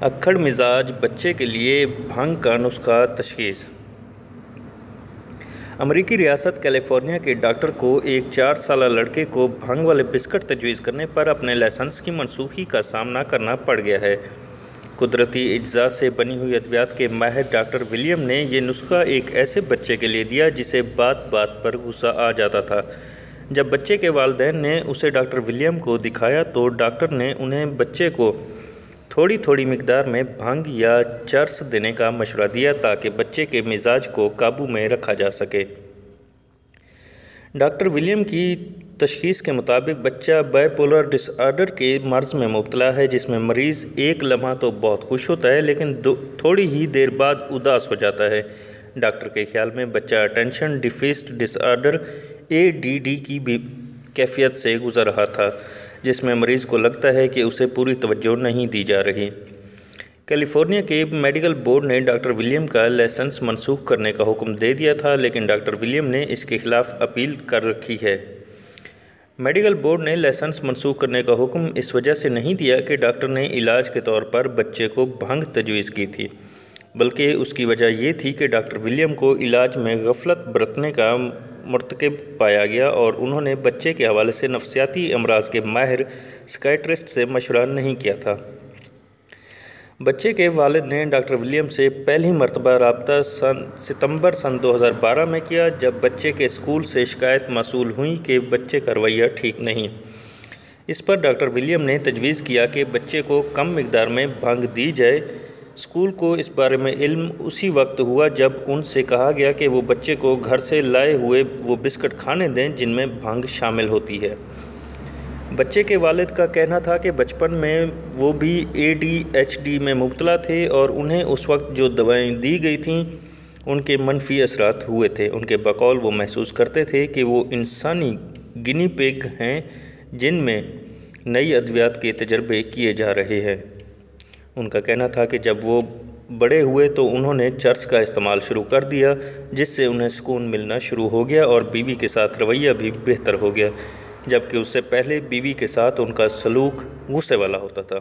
اکھڑ مزاج بچے کے لیے بھنگ کا نسخہ تشخیص۔ امریکی ریاست کیلیفورنیا کے ڈاکٹر کو ایک چار سالہ لڑکے کو بھنگ والے بسکٹ تجویز کرنے پر اپنے لائسنس کی منسوخی کا سامنا کرنا پڑ گیا ہے۔ قدرتی اجزاء سے بنی ہوئی ادویات کے ماہر ڈاکٹر ولیم نے یہ نسخہ ایک ایسے بچے کے لیے دیا جسے بات بات پر غصہ آ جاتا تھا۔ جب بچے کے والدین نے اسے ڈاکٹر ولیم کو دکھایا تو ڈاکٹر نے انہیں بچے کو تھوڑی تھوڑی مقدار میں بھنگ یا چرس دینے کا مشورہ دیا تاکہ بچے کے مزاج کو قابو میں رکھا جا سکے۔ ڈاکٹر ولیم کی تشخیص کے مطابق بچہ بائی پولر ڈس آرڈر کے مرض میں مبتلا ہے، جس میں مریض ایک لمحہ تو بہت خوش ہوتا ہے، لیکن تھوڑی ہی دیر بعد اداس ہو جاتا ہے۔ ڈاکٹر کے خیال میں بچہ attention deficit disorder A D D کی بھی کیفیت سے گزر رہا تھا۔ جس میں مریض کو لگتا ہے کہ اسے پوری توجہ نہیں دی جا رہی۔ کیلیفورنیا کے میڈیکل بورڈ نے ڈاکٹر ولیم کا لائسنس منسوخ کرنے کا حکم دے دیا تھا، لیکن ڈاکٹر ولیم نے اس کے خلاف اپیل کر رکھی ہے۔ میڈیکل بورڈ نے لائسنس منسوخ کرنے کا حکم اس وجہ سے نہیں دیا کہ ڈاکٹر نے علاج کے طور پر بچے کو بھنگ تجویز کی تھی، بلکہ اس کی وجہ یہ تھی کہ ڈاکٹر ولیم کو علاج میں غفلت برتنے کا مرتکب پایا گیا اور انہوں نے بچے کے حوالے سے نفسیاتی امراض کے ماہر سکائٹرسٹ سے مشورہ نہیں کیا تھا۔ بچے کے والد نے ڈاکٹر ولیم سے پہلی مرتبہ رابطہ سن، ستمبر سن دو ہزار بارہ میں کیا، جب بچے کے اسکول سے شکایت موصول ہوئی کہ بچے کا رویہ ٹھیک نہیں۔ اس پر ڈاکٹر ولیم نے تجویز کیا کہ بچے کو کم مقدار میں بھنگ دی جائے۔ اسکول کو اس بارے میں علم اسی وقت ہوا جب ان سے کہا گیا کہ وہ بچے کو گھر سے لائے ہوئے وہ بسکٹ کھانے دیں جن میں بھنگ شامل ہوتی ہے۔ بچے کے والد کا کہنا تھا کہ بچپن میں وہ بھی اے ڈی ایچ ڈی میں مبتلا تھے اور انہیں اس وقت جو دوائیں دی گئی تھیں، ان کے منفی اثرات ہوئے تھے۔ ان کے بقول وہ محسوس کرتے تھے کہ وہ انسانی گنی پیگ ہیں جن میں نئی ادویات کے تجربے کیے جا رہے ہیں۔ ان کا کہنا تھا کہ جب وہ بڑے ہوئے تو انہوں نے چرس کا استعمال شروع کر دیا، جس سے انہیں سکون ملنا شروع ہو گیا اور بیوی کے ساتھ رویہ بھی بہتر ہو گیا، جبکہ اس سے پہلے بیوی کے ساتھ ان کا سلوک غصے والا ہوتا تھا۔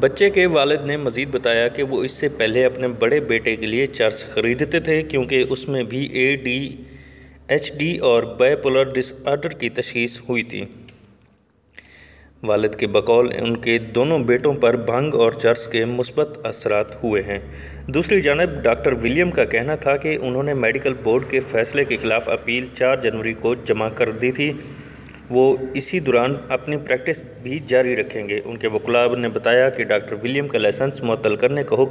بچے کے والد نے مزید بتایا کہ وہ اس سے پہلے اپنے بڑے بیٹے کے لیے چرس خریدتے تھے، کیونکہ اس میں بھی اے ڈی ایچ ڈی اور بائی پولر ڈس آرڈر کی تشخیص ہوئی تھی۔ والد کے بقول ان کے دونوں بیٹوں پر بھنگ اور چرس کے مثبت اثرات ہوئے ہیں۔ دوسری جانب، ڈاکٹر ولیم کا کہنا تھا کہ انہوں نے میڈیکل بورڈ کے فیصلے کے خلاف اپیل چار جنوری کو جمع کر دی تھی۔ وہ اسی دوران اپنی پریکٹس بھی جاری رکھیں گے۔ ان کے وکلاء نے بتایا کہ ڈاکٹر ولیم کا لائسنس معطل کرنے کا حکم